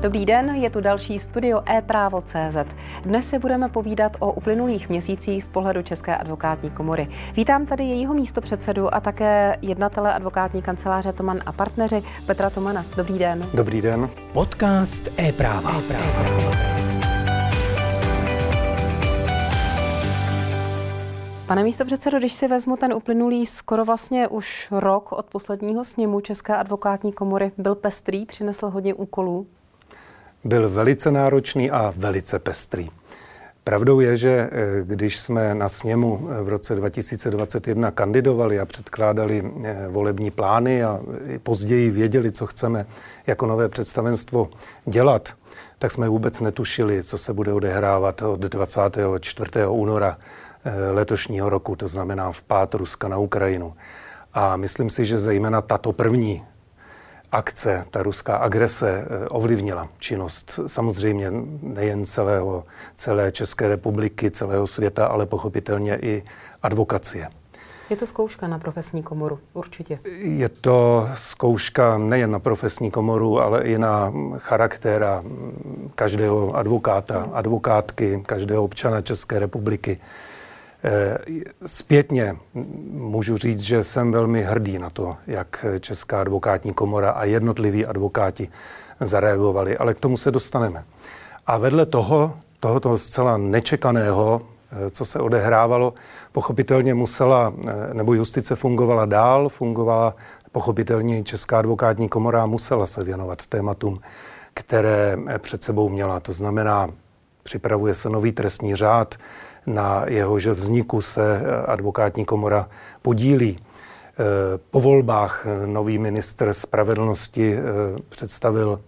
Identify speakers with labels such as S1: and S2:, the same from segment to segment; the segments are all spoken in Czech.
S1: Dobrý den, je tu další studio e-právo.cz. Dnes se budeme povídat o uplynulých měsících z pohledu České advokátní komory. Vítám tady jejího místo předsedu a také jednatele advokátní kanceláře Toman a partneři Petra Tomana. Dobrý den.
S2: Dobrý den.
S3: Podcast e-práva. e-práva.
S1: Pane místo předsedo, když si vezmu ten uplynulý skoro vlastně už rok od posledního sněmu České advokátní komory, byl pestrý, přinesl hodně úkolů?
S2: Byl velice náročný a velice pestrý. Pravdou je, že eh, když jsme na sněmu v roce 2021 kandidovali a předkládali eh, volební plány a později věděli, co chceme jako nové představenstvo dělat, tak jsme vůbec netušili, co se bude odehrávat od 24. února eh, letošního roku, to znamená vpád Ruska na Ukrajinu. A myslím si, že zejména tato první akce, ta ruská agrese eh, ovlivnila činnost samozřejmě nejen celého, celé České republiky, celého světa, ale pochopitelně i advokacie.
S1: Je to zkouška na profesní komoru, určitě.
S2: Je to zkouška nejen na profesní komoru, ale i na charaktéra každého advokáta, advokátky, každého občana České republiky. Eh, zpětně můžu říct, že jsem velmi hrdý na to, jak Česká advokátní komora a jednotliví advokáti zareagovali, ale k tomu se dostaneme. A vedle toho, tohoto zcela nečekaného, eh, co se odehrávalo, pochopitelně musela, eh, nebo justice fungovala dál, fungovala pochopitelně Česká advokátní komora musela se věnovat tématům, které před sebou měla. To znamená, připravuje se nový trestní řád, na jehož vzniku se advokátní komora podílí. E, po volbách nový ministr spravedlnosti představil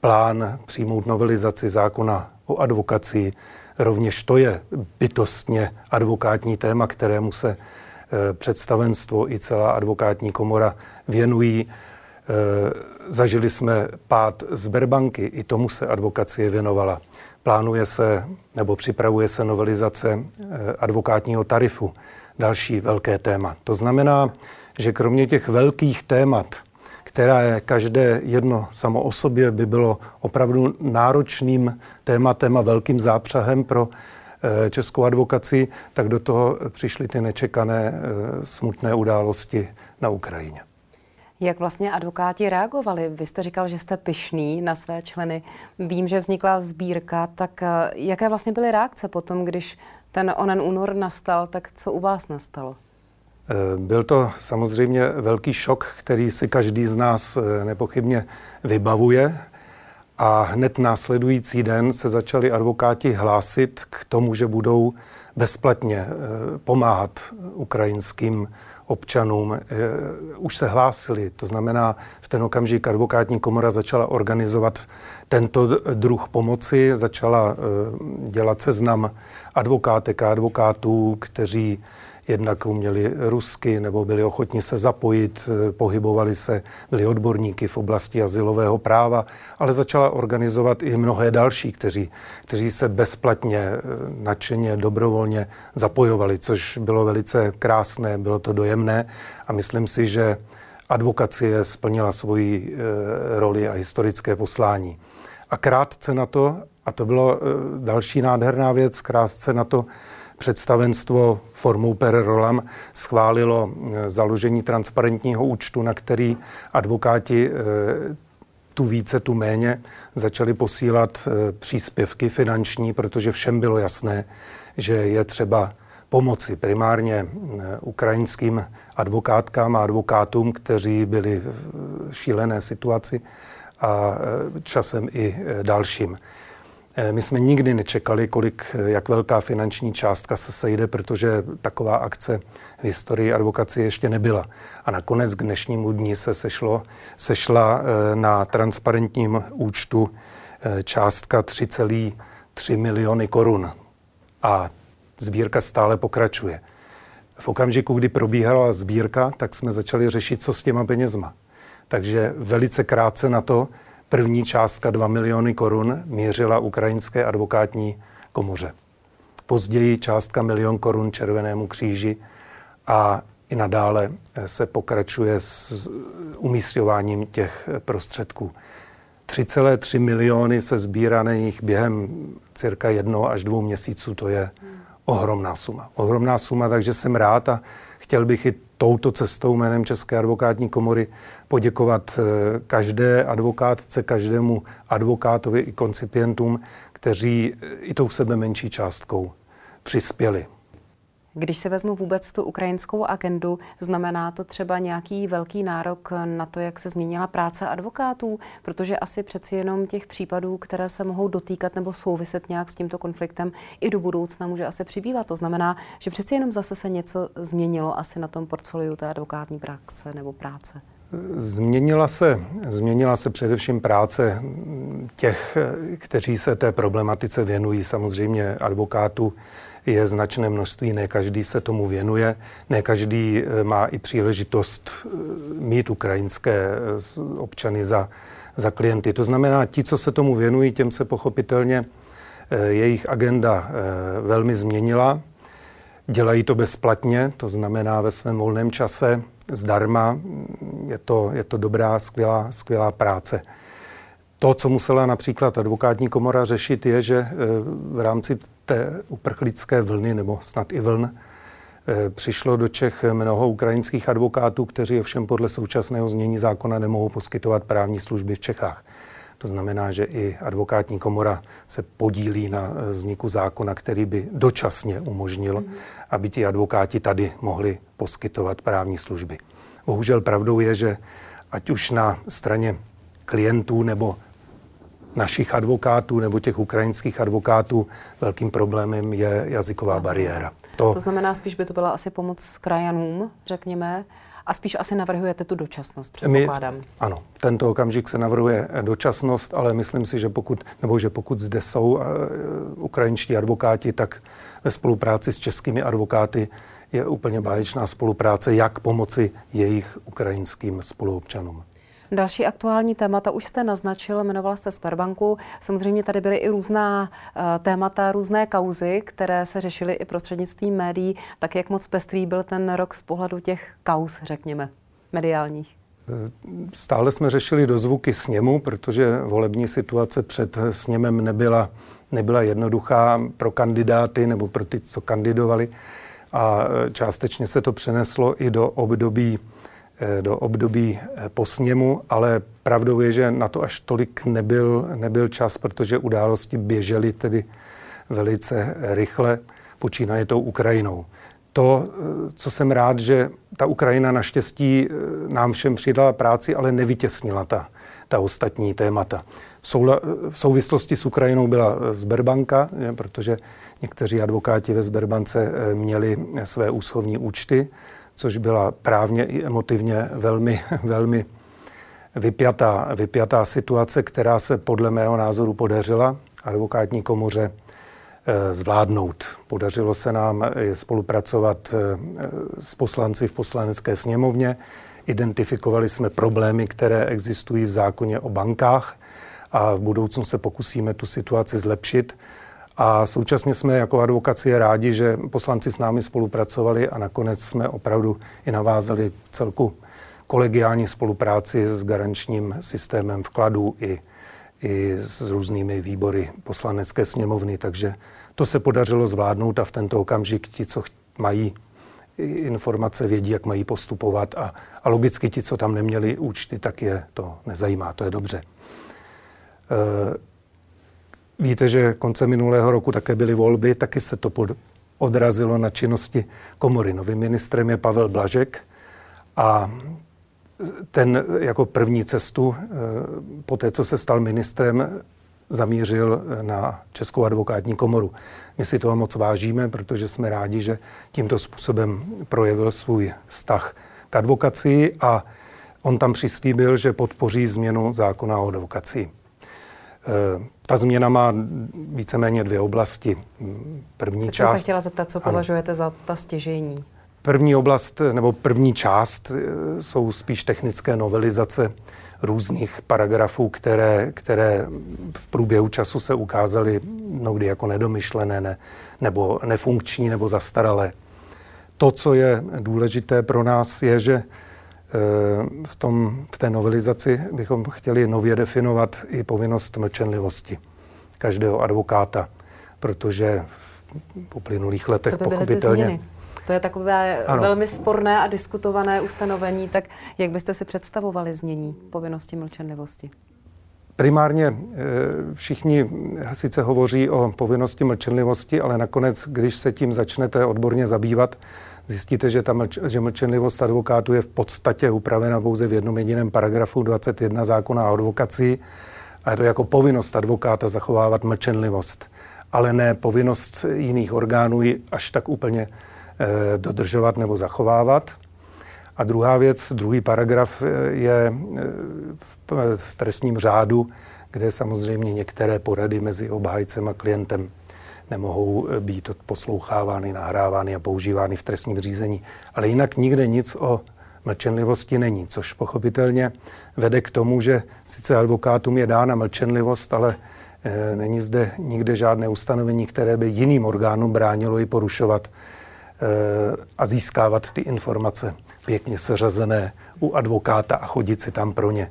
S2: plán přijmout novelizaci zákona o advokaci. Rovněž to je bytostně advokátní téma, kterému se představenstvo i celá advokátní komora věnují. Zažili jsme pád Sberbanky, i tomu se advokacie věnovala. Plánuje se nebo připravuje se novelizace eh, advokátního tarifu, další velké téma. To znamená, že kromě těch velkých témat, které každé jedno samo o sobě by bylo opravdu náročným tématem a velkým zápřahem pro eh, českou advokaci, tak do toho přišly ty nečekané eh, smutné události na Ukrajině.
S1: Jak vlastně advokáti reagovali? Vy jste říkal, že jste pyšný na své členy. Vím, že vznikla sbírka, tak eh, jaké vlastně byly reakce potom, když ten onen únor nastal, tak co u vás nastalo?
S2: Eh, byl to samozřejmě velký šok, který si každý z nás eh, nepochybně vybavuje. A hned následující den se začali advokáti hlásit k tomu, že budou bezplatně pomáhat ukrajinským občanům eh, už se hlásili. To znamená, v ten okamžik advokátní komora začala organizovat tento druh pomoci, začala eh, dělat seznam advokátek a advokátů, kteří jednak uměli rusky nebo byli ochotni se zapojit, eh, pohybovali se, byli odborníky v oblasti asilového práva, ale začala organizovat i mnohé další, kteří, kteří se bezplatně, eh, nadšeně, dobrovolně zapojovali, což bylo velice krásné, bylo to dojemné a myslím si, že advokacie splnila svoji e, roli a historické poslání. A krátce na to, a to bylo e, další nádherná věc, krátce na to představenstvo formou per rolam schválilo eh, založení transparentního účtu, na který advokáti eh, tu více, tu méně začali posílat eh, příspěvky finanční, protože všem bylo jasné, že je třeba pomoci primárně ukrajinským advokátkám a advokátům, kteří byli v šílené situaci a časem i dalším. Eh, my jsme nikdy nečekali, kolik, eh, jak velká finanční částka se sejde, protože taková akce v historii advokacie ještě nebyla. A nakonec k dnešnímu dní se sešlo, sešla eh, na transparentním účtu částka 3,3 miliony korun. A sbírka stále pokračuje. V okamžiku, kdy probíhala sbírka, tak jsme začali řešit, co s těma penězma. Takže velice krátce na to První částka 2 miliony korun mířila ukrajinské advokátní komoře. Později částka milion korun Červenému kříži a i nadále se pokračuje s umístěváním těch prostředků. 3,3 miliony se sbíraných během cirka jednoho až dvou měsíců, to je ohromná suma. Ohromná suma, takže jsem rád a chtěl bych i touto cestou jménem České advokátní komory poděkovat eh, každé advokátce, každému advokátovi i koncipientům, kteří i tou sebe menší částkou přispěli
S1: když se vezmu vůbec tu ukrajinskou agendu, znamená to třeba nějaký velký nárok na to, jak se změnila práce advokátů? Protože asi přeci jenom těch případů, které se mohou dotýkat nebo souviset nějak s tímto konfliktem, i do budoucna může asi přibývat. To znamená, že přeci jenom zase se něco změnilo asi na tom portfoliu té advokátní praxe nebo práce.
S2: Změnila se, změnila se především práce těch, kteří se té problematice věnují, samozřejmě advokátů je značné množství, ne každý se tomu věnuje, ne každý eh, má i příležitost eh, mít ukrajinské eh, občany za, za klienty. To znamená, ti, co se tomu věnují, těm se pochopitelně jejich agenda velmi změnila. Dělají to bezplatně, to znamená ve svém volném čase, zdarma. Je to, je to dobrá, skvělá, skvělá práce. To, co musela například advokátní komora řešit, je, že eh, v rámci té uprchlické vlny, nebo snad i vln, eh, přišlo do Čech mnoho ukrajinských advokátů, kteří ovšem podle současného znění zákona nemohou poskytovat právní služby v Čechách. To znamená, že i advokátní komora se podílí na eh, vzniku zákona, který by dočasně umožnil, mm. aby ti advokáti tady mohli poskytovat právní služby. Bohužel pravdou je, že ať už na straně klientů nebo našich advokátů nebo těch ukrajinských advokátů velkým problémem je jazyková bariéra.
S1: To, to znamená, spíš by to byla asi pomoc krajanům, řekněme, a spíš asi navrhujete tu dočasnost, předpokládám. My,
S2: ano, tento okamžik se navrhuje dočasnost, ale myslím si, že pokud, nebo že pokud zde jsou uh, ukrajinští advokáti, tak ve spolupráci s českými advokáty je úplně báječná spolupráce, jak pomoci jejich ukrajinským spoluobčanům.
S1: Další aktuální témata už jste naznačil, jmenovala jste Sperbanku. Samozřejmě tady byly i různá uh, témata, různé kauzy, které se řešily i prostřednictvím médií. Tak jak moc pestrý byl ten rok z pohledu těch kauz, řekněme, mediálních?
S2: Stále jsme řešili dozvuky sněmu, protože volební situace před sněmem nebyla, nebyla jednoduchá pro kandidáty nebo pro ty, co kandidovali. A částečně se to přeneslo i do období Eh, do období eh, po sněmu, ale pravdou je, že na to až tolik nebyl, nebyl čas, protože události běžely tedy velice rychle, počínaje tou Ukrajinou. To, eh, co jsem rád, že ta Ukrajina naštěstí nám všem přidala práci, ale nevytěsnila ta, ta ostatní témata. V souvislosti s Ukrajinou byla Sberbanka, protože někteří advokáti ve Sberbance měli své úschovní účty což byla právně i emotivně velmi, velmi vypjatá, vypjatá situace, která se podle mého názoru podařila advokátní komoře eh, zvládnout. Podařilo se nám spolupracovat eh, s poslanci v poslanecké sněmovně. Identifikovali jsme problémy, které existují v zákoně o bankách a v budoucnu se pokusíme tu situaci zlepšit. A současně jsme jako advokacie rádi, že poslanci s námi spolupracovali a nakonec jsme opravdu i navázali celku kolegiální spolupráci s garančním systémem vkladů i, i s různými výbory poslanecké sněmovny. Takže to se podařilo zvládnout a v tento okamžik ti, co mají informace, vědí, jak mají postupovat a, a logicky ti, co tam neměli účty, tak je to nezajímá, to je dobře. E, Víte, že konce minulého roku také byly volby, taky se to pod, odrazilo na činnosti komory. Novým ministrem je Pavel Blažek a ten jako první cestu, eh, po té, co se stal ministrem, zamířil na Českou advokátní komoru. My si toho moc vážíme, protože jsme rádi, že tímto způsobem projevil svůj vztah k advokacii a on tam přislíbil, že podpoří změnu zákona o advokacii. Eh, ta změna má víceméně dvě oblasti.
S1: První Teď část... jsem se chtěla zeptat, co považujete ano. za ta stěžení?
S2: První oblast, nebo první část eh, jsou spíš technické novelizace různých paragrafů, které, které v průběhu času se ukázaly mnohdy jako nedomyšlené, ne, nebo nefunkční, nebo zastaralé. To, co je důležité pro nás, je, že v, tom, v té novelizaci bychom chtěli nově definovat i povinnost mlčenlivosti každého advokáta, protože v uplynulých letech
S1: Co by
S2: pochopitelně...
S1: To je takové ano. velmi sporné a diskutované ustanovení, tak jak byste si představovali znění povinnosti mlčenlivosti?
S2: Primárně eh, všichni sice hovoří o povinnosti mlčenlivosti, ale nakonec, když se tím začnete odborně zabývat, zjistíte, že, ta mlč, že mlčenlivost advokátu je v podstatě upravena pouze v jednom jediném paragrafu 21 zákona o advokaci a je to jako povinnost advokáta zachovávat mlčenlivost, ale ne povinnost jiných orgánů ji až tak úplně eh, dodržovat nebo zachovávat. A druhá věc, druhý paragraf eh, je eh, v, v trestním řádu, kde samozřejmě některé porady mezi obhájcem a klientem nemohou eh, být poslouchávány, nahrávány a používány v trestním řízení. Ale jinak nikde nic o mlčenlivosti není, což pochopitelně vede k tomu, že sice advokátům je dána mlčenlivost, ale není zde nikde žádné ustanovení, které by jiným orgánům bránilo ji porušovat a získávat ty informace pěkně seřazené u advokáta a chodit si tam pro ně. E,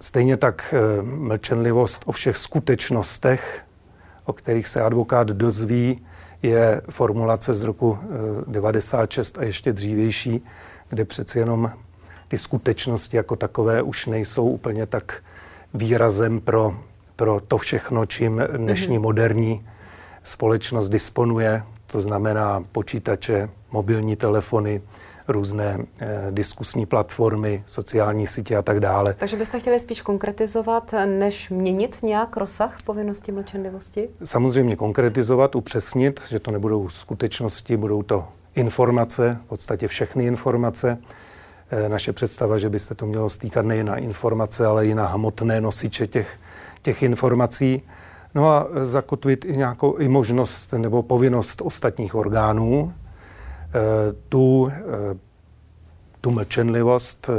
S2: stejně tak mlčenlivost o všech skutečnostech, o kterých se advokát dozví, je formulace z roku 96 e, a ještě dřívější, kde přeci jenom ty skutečnosti jako takové už nejsou úplně tak výrazem pro, pro to všechno, čím dnešní mm-hmm. moderní společnost disponuje, to znamená počítače, mobilní telefony, různé eh, diskusní platformy, sociální sítě a tak dále.
S1: Takže byste chtěli spíš konkretizovat, než měnit nějak rozsah povinnosti mlčenlivosti?
S2: Samozřejmě konkretizovat, upřesnit, že to nebudou skutečnosti, budou to informace, v podstatě všechny informace. Eh, naše představa, že byste to mělo stýkat nejen na informace, ale i na hmotné nosiče těch, těch informací. No a zakotvit i nějakou i možnost nebo povinnost ostatních orgánů, Eh, tu, eh, tu mlčenlivost eh,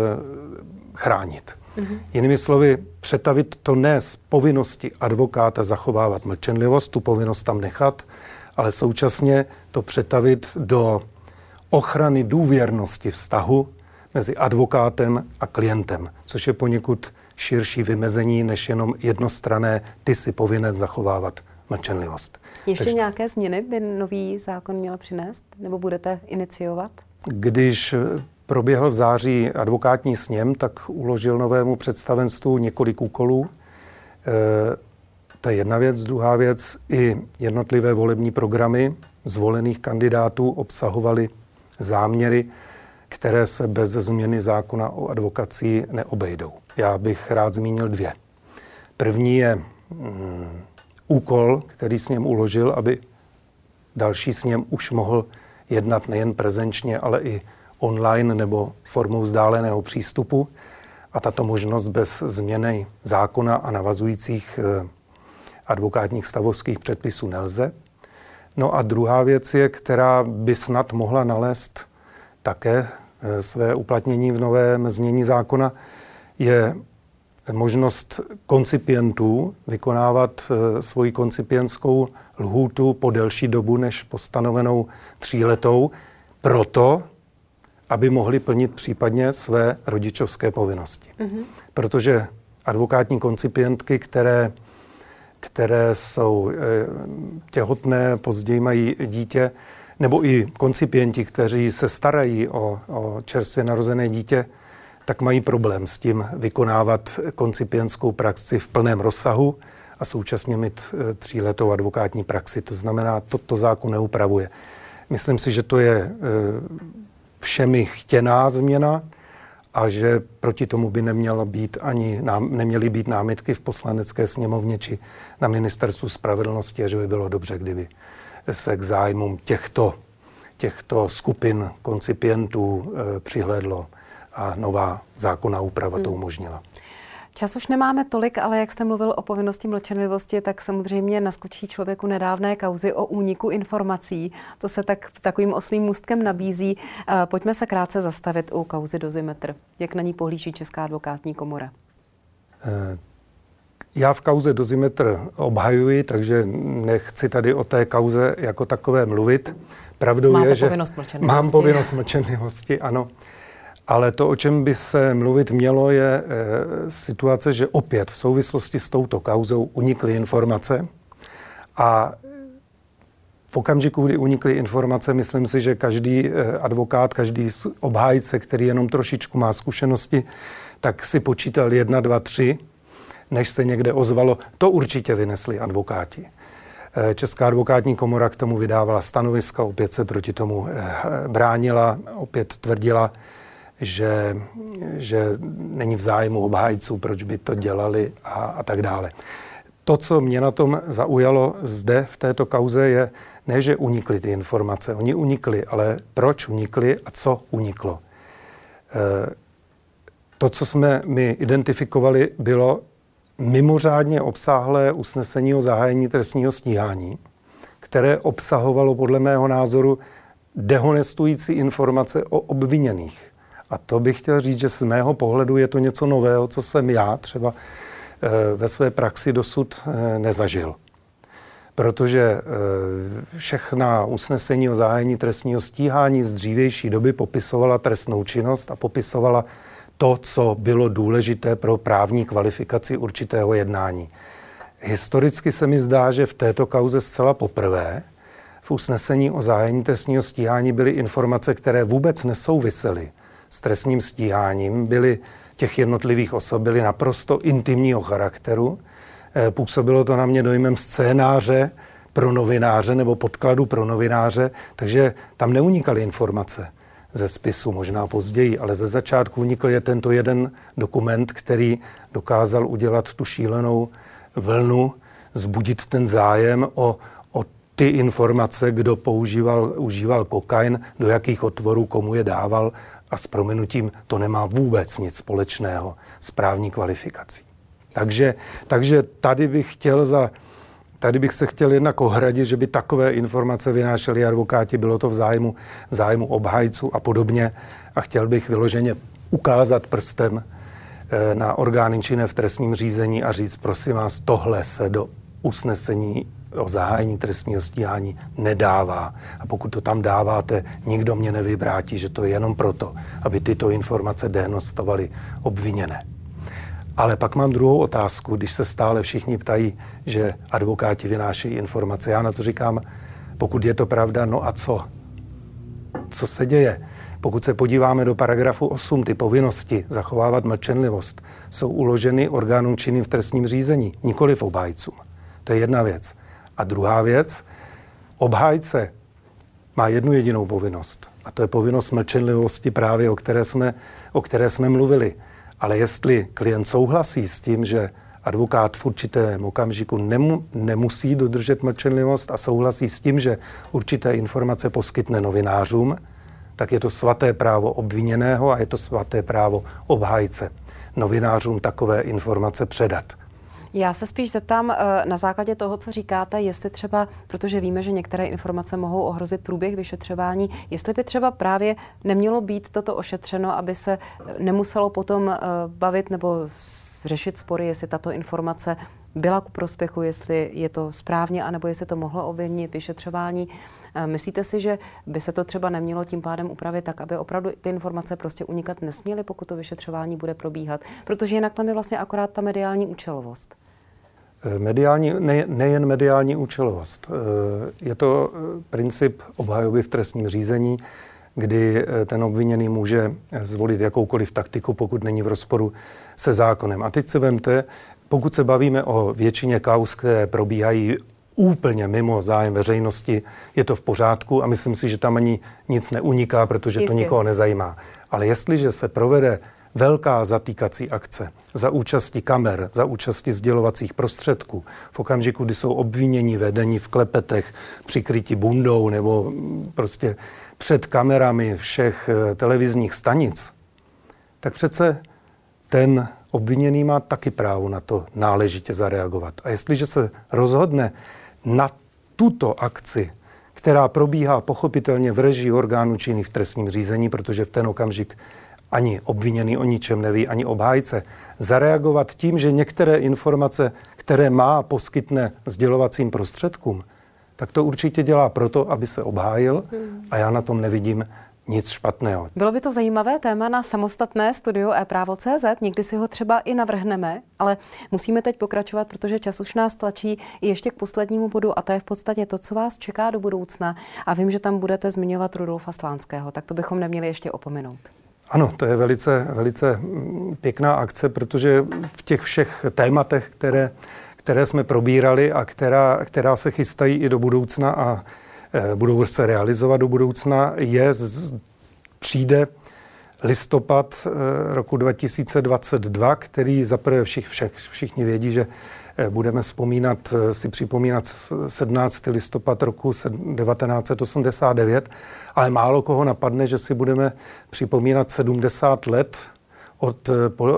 S2: chránit. Mm-hmm. Jinými slovy, přetavit to ne z povinnosti advokáta zachovávat mlčenlivost, tu povinnost tam nechat, ale současně to přetavit do ochrany důvěrnosti vztahu mezi advokátem a klientem, což je poněkud širší vymezení než jenom jednostrané, ty si povinen zachovávat mlčenlivost.
S1: Ještě Takže, nějaké změny by nový zákon měl přinést? Nebo budete iniciovat?
S2: Když proběhl v září advokátní sněm, tak uložil novému představenstvu několik úkolů. E, to je jedna věc. Druhá věc, i jednotlivé volební programy zvolených kandidátů obsahovaly záměry, které se bez změny zákona o advokací neobejdou. Já bych rád zmínil dvě. První je mm, úkol, který s ním uložil, aby další s ním už mohl jednat nejen prezenčně, ale i online nebo formou vzdáleného přístupu. A tato možnost bez změny zákona a navazujících eh, advokátních stavovských předpisů nelze. No a druhá věc je, která by snad mohla nalézt také eh, své uplatnění v novém znění zákona, je možnost koncipientů vykonávat eh, svoji koncipientskou lhůtu po delší dobu než po stanovenou tříletou, proto, aby mohli plnit případně své rodičovské povinnosti. Mm-hmm. Protože advokátní koncipientky, které, které jsou eh, těhotné, později mají dítě, nebo i koncipienti, kteří se starají o, o čerstvě narozené dítě, tak mají problém s tím vykonávat koncipientskou praxi v plném rozsahu a současně mít e, tříletou advokátní praxi. To znamená, to, to zákon neupravuje. Myslím si, že to je e, všemi chtěná změna a že proti tomu by neměla být ani, neměly být námitky v poslanecké sněmovně či na ministerstvu spravedlnosti a že by bylo dobře, kdyby se k zájmům těchto, těchto skupin koncipientů e, přihlédlo a nová zákonná úprava hmm. to umožnila.
S1: Čas už nemáme tolik, ale jak jste mluvil o povinnosti mlčenlivosti, tak samozřejmě naskočí člověku nedávné kauzy o úniku informací. To se tak takovým oslým můstkem nabízí. Eh, pojďme se krátce zastavit u kauzy Dozimetr. Jak na ní pohlíží Česká advokátní komora?
S2: Eh, já v kauze Dozimetr obhajuji, takže nechci tady o té kauze jako takové mluvit.
S1: Pravdou Máte je, že povinnost
S2: mám povinnost mlčenlivosti, ano Ale to, o čem by se mluvit mělo, je e, situace, že opět v souvislosti s touto kauzou unikly informace a v okamžiku, kdy unikly informace, myslím si, že každý eh, advokát, každý obhájce, který jenom trošičku má zkušenosti, tak si počítal jedna, dva, tři, než se někde ozvalo. To určitě vynesli advokáti. Eh, Česká advokátní komora k tomu vydávala stanoviska, opět se proti tomu eh, bránila, opět tvrdila, že, že není v zájmu obhájců, proč by to dělali a, a tak dále. To, co mě na tom zaujalo zde v této kauze, je, ne, že unikly ty informace. Oni unikly, ale proč unikly a co uniklo? E, to, co jsme my identifikovali, bylo mimořádně obsáhlé usnesení o zahájení trestního stíhání, které obsahovalo podle mého názoru dehonestující informace o obviněných. A to bych chtěl říct, že z mého pohledu je to něco nového, co jsem já třeba e, ve své praxi dosud e, nezažil protože eh, všechna usnesení o zahájení trestního stíhání z dřívější doby popisovala trestnou činnost a popisovala to, co bylo důležité pro právní kvalifikaci určitého jednání. Historicky se mi zdá, že v této kauze zcela poprvé v usnesení o zahájení trestního stíhání byly informace, které vůbec nesouvisely s trestním stíháním, byly těch jednotlivých osob byly naprosto intimního charakteru. Eh, působilo to na mě dojmem scénáře pro novináře nebo podkladu pro novináře, takže tam neunikaly informace ze spisu, možná později, ale ze začátku unikl je tento jeden dokument, který dokázal udělat tu šílenou vlnu, zbudit ten zájem o, o ty informace, kdo používal, užíval kokain, do jakých otvorů komu je dával a s prominutím to nemá vůbec nic společného s právní kvalifikací. Takže, takže tady bych chtěl za Tady bych se chtěl jednak ohradit, že by takové informace vynášeli advokáti, bylo to v zájmu, v zájmu obhajců a podobně. A chtěl bych vyloženě ukázat prstem eh, na orgány činné v trestním řízení a říct, prosím vás, tohle se do usnesení o zahájení trestního stíhání nedává. A pokud to tam dáváte, nikdo mě nevybrátí, že to je jenom proto, aby tyto informace denostovaly obviněné. Ale pak mám druhou otázku, když se stále všichni ptají, že advokáti vynášejí informace. Já na to říkám, pokud je to pravda, no a co? Co se děje? Pokud se podíváme do paragrafu 8, ty povinnosti zachovávat mlčenlivost jsou uloženy orgánům činným v trestním řízení, nikoli v obhájcům. To je jedna věc. A druhá věc, obhájce má jednu jedinou povinnost. A to je povinnost mlčenlivosti právě, o které jsme, o které jsme mluvili. Ale jestli klient souhlasí s tím, že advokát v určitém okamžiku nemu, nemusí dodržet mlčenlivost a souhlasí s tím, že určité informace poskytne novinářům, tak je to svaté právo obviněného a je to svaté právo obhájce novinářům takové informace předat.
S1: Já se spíš zeptám eh, na základě toho, co říkáte, jestli třeba, protože víme, že některé informace mohou ohrozit průběh vyšetřování, jestli by třeba právě nemělo být toto ošetřeno, aby se nemuselo potom eh, bavit nebo řešit spory, jestli tato informace byla ku prospěchu, jestli je to správně, anebo jestli to mohlo ovlivnit vyšetřování. Eh, myslíte si, že by se to třeba nemělo tím pádem upravit tak, aby opravdu ty informace prostě unikat nesměly, pokud to vyšetřování bude probíhat? Protože jinak tam je vlastně akorát ta mediální účelovost.
S2: Eh, mediální, ne, nejen mediální účelovost. Eh, je to princip obhajoby v trestním řízení, kdy ten obviněný může zvolit jakoukoliv taktiku, pokud není v rozporu se zákonem. A teď se vemte, pokud se bavíme o většině kaus, které probíhají úplně mimo zájem veřejnosti, je to v pořádku a myslím si, že tam ani nic neuniká, protože Jistě. to nikoho nezajímá. Ale jestliže se provede velká zatýkací akce za účasti kamer, za účasti sdělovacích prostředků, v okamžiku, kdy jsou obvinění vedení v klepetech, přikryti bundou nebo prostě před kamerami všech eh, televizních stanic, tak přece ten obviněný má taky právo na to náležitě zareagovat. A jestliže se rozhodne na tuto akci, která probíhá pochopitelně v režii orgánů činných v trestním řízení, protože v ten okamžik ani obviněný o ničem neví, ani obhájce, zareagovat tím, že některé informace, které má, poskytne sdělovacím prostředkům, tak to určitě dělá proto, aby se obhájil a já na tom nevidím nic špatného.
S1: Bylo by to zajímavé téma na samostatné studio e-právo.cz, někdy si ho třeba i navrhneme, ale musíme teď pokračovat, protože čas už nás tlačí i ještě k poslednímu bodu a to je v podstatě to, co vás čeká do budoucna. A vím, že tam budete zmiňovat Rudolfa Slánského, tak to bychom neměli ještě opomenout.
S2: Ano, to je velice, velice mm, pěkná akce, protože v těch všech tématech, které, které jsme probírali a která, která se chystají i do budoucna a budou se realizovat do budoucna, je, z, přijde listopad e, roku 2022, který zaprvé všich, všech, všichni vědí, že Eh, budeme vzpomínat, eh, si připomínat 17. listopad roku 1989, ale málo koho napadne, že si budeme připomínat 70 let od eh,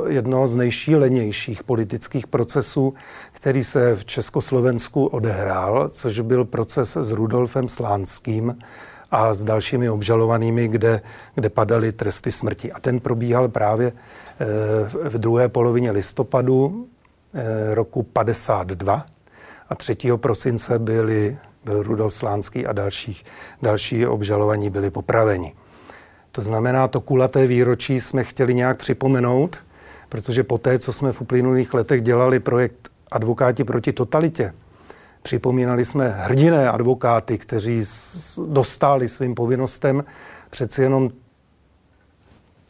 S2: jednoho z nejšílenějších politických procesů, který se v Československu odehrál, což byl proces s Rudolfem Slánským a s dalšími obžalovanými, kde, kde padaly tresty smrti. A ten probíhal právě v druhé polovině listopadu Eh, roku 52 a 3. prosince byli, byl Rudolf Slánský a dalších, další obžalovaní byli popraveni. To znamená, to kulaté výročí jsme chtěli nějak připomenout, protože po té, co jsme v uplynulých letech dělali projekt Advokáti proti totalitě, připomínali jsme hrdiné advokáty, kteří dostali svým povinnostem, přeci jenom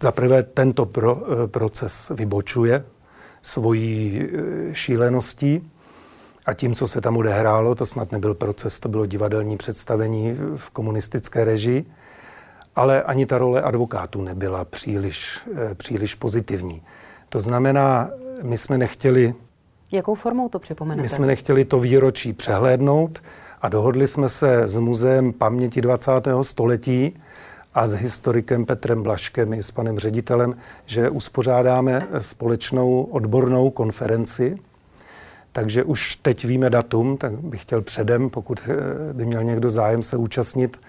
S2: za prvé tento pro, eh, proces vybočuje svojí e, šíleností a tím, co se tam odehrálo, to snad nebyl proces, to bylo divadelní představení v komunistické režii, ale ani ta role advokátů nebyla příliš, e, příliš pozitivní. To znamená, my jsme nechtěli...
S1: Jakou formou to připomenete?
S2: My jsme nechtěli to výročí přehlédnout a dohodli jsme se s Muzeem paměti 20. století, a s historikem Petrem Blaškem i s panem ředitelem, že uspořádáme společnou odbornou konferenci. Takže už teď víme datum, tak bych chtěl předem, pokud eh, by měl někdo zájem se účastnit,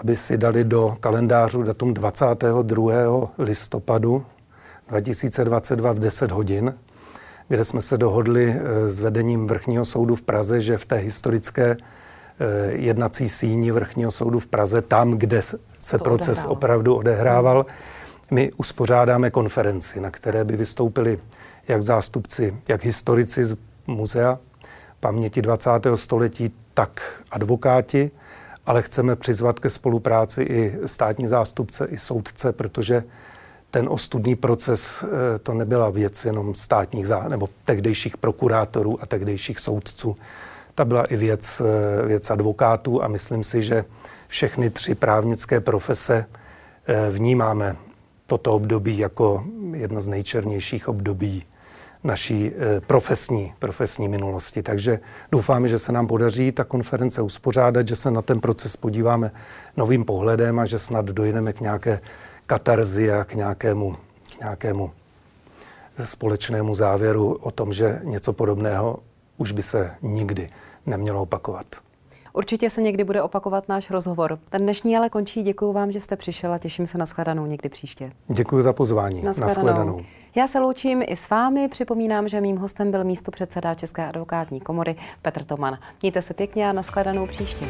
S2: aby si dali do kalendářu datum 22. listopadu 2022 v 10 hodin, kde jsme se dohodli eh, s vedením Vrchního soudu v Praze, že v té historické Eh, jednací síni vrchního soudu v Praze, tam, kde se to proces odehrál. opravdu odehrával. My uspořádáme konferenci, na které by vystoupili jak zástupci, jak historici z muzea paměti 20. století, tak advokáti, ale chceme přizvat ke spolupráci i státní zástupce, i soudce, protože ten ostudný proces eh, to nebyla věc jenom státních zá, nebo tehdejších prokurátorů a tehdejších soudců. Ta byla i věc, eh, věc advokátů a myslím si, že všechny tři právnické profese eh, vnímáme toto období jako jedno z nejčernějších období naší eh, profesní, profesní minulosti. Takže doufáme, že se nám podaří ta konference uspořádat, že se na ten proces podíváme novým pohledem a že snad dojdeme k nějaké katarzi a k nějakému, k nějakému společnému závěru o tom, že něco podobného už by se nikdy nemělo opakovat.
S1: Určitě se někdy bude opakovat náš rozhovor. Ten dnešní ale končí. Děkuji vám, že jste přišel a těším se na shledanou někdy příště.
S2: Děkuji za pozvání.
S1: Na shledanou. Já se loučím i s vámi. Připomínám, že mým hostem byl místo předseda České advokátní komory Petr Toman. Mějte se pěkně a na shledanou příště.